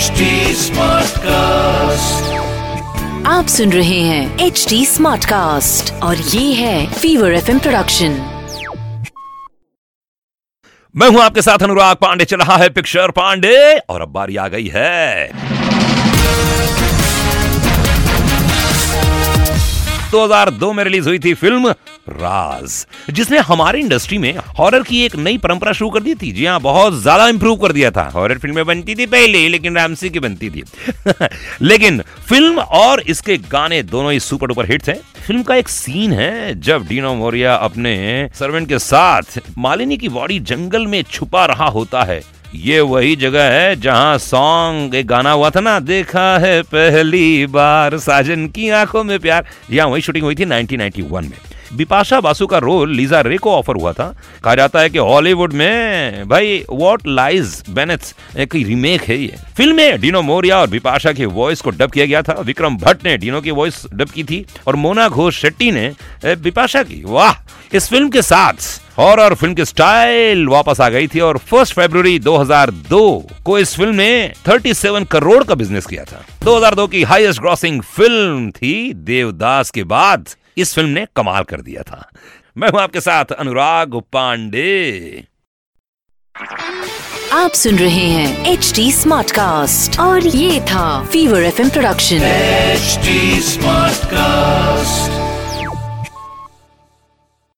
HD cast आप सुन रहे हैं एच डी स्मार्ट कास्ट और ये है फीवर एफ़ प्रोडक्शन मैं हूँ आपके साथ अनुराग पांडे चल रहा है पिक्चर पांडे और अब बारी आ गई है। 2002 में रिलीज़ हुई थी फ़िल्म राज, जिसने हमारी इंडस्ट्री में हॉरर की एक नई परंपरा शुरू कर दी थी। जी हाँ बहुत ज़्यादा इंप्रूव कर दिया था। हॉरर फ़िल्में बनती थी पहले, लेकिन रामसी की बनती थी। लेकिन फ़िल्म और इसके गाने दोनों ही सुपर डुपर हिट्स हैं। फ़िल्म का एक सीन है, जब डीनो मोरिया अपने सर्वेंट के साथ मालिनी की बॉडी जंगल में छुपा रहा होता है। ये वही जगह है जहाँ सॉन्ग एक गाना हुआ था ना, देखा है पहली बार, साजन की आँखों में प्यार। यहाँ वही शूटिंग हुई थी 1991 में। बिपाशा बासु का रोल लीजा रे को ऑफ़र हुआ था। कहा जाता है कि हॉलीवुड में, भाई व्हाट लाइज बेनेट्स एक रीमेक है ये। फ़िल्म में डिनो मोरिया और बिपाशा की वॉइस को डब किया गया था। विक्रम भट्ट ने डिनो की वॉइस डब की थी और मोना घोष शेट्टी ने बिपाशा की। वाह! इस फ़िल्म के साथ हॉरर फ़िल्म की स्टाइल वापस आ गई थी और फ़र्स्ट फरवरी 2002 को इस फ़िल्म ने 37 करोड़ का बिज़नेस किया था। 2002 की हाईएस्ट ग्रॉसिंग फ़िल्म थी देवदास के बाद। इस फ़िल्म ने कमाल कर दिया था। मैं हूँ आपके साथ अनुराग पांडे आप सुन रहे हैं एच डी स्मार्ट कास्ट और ये था Fever F production H smart Smartcast.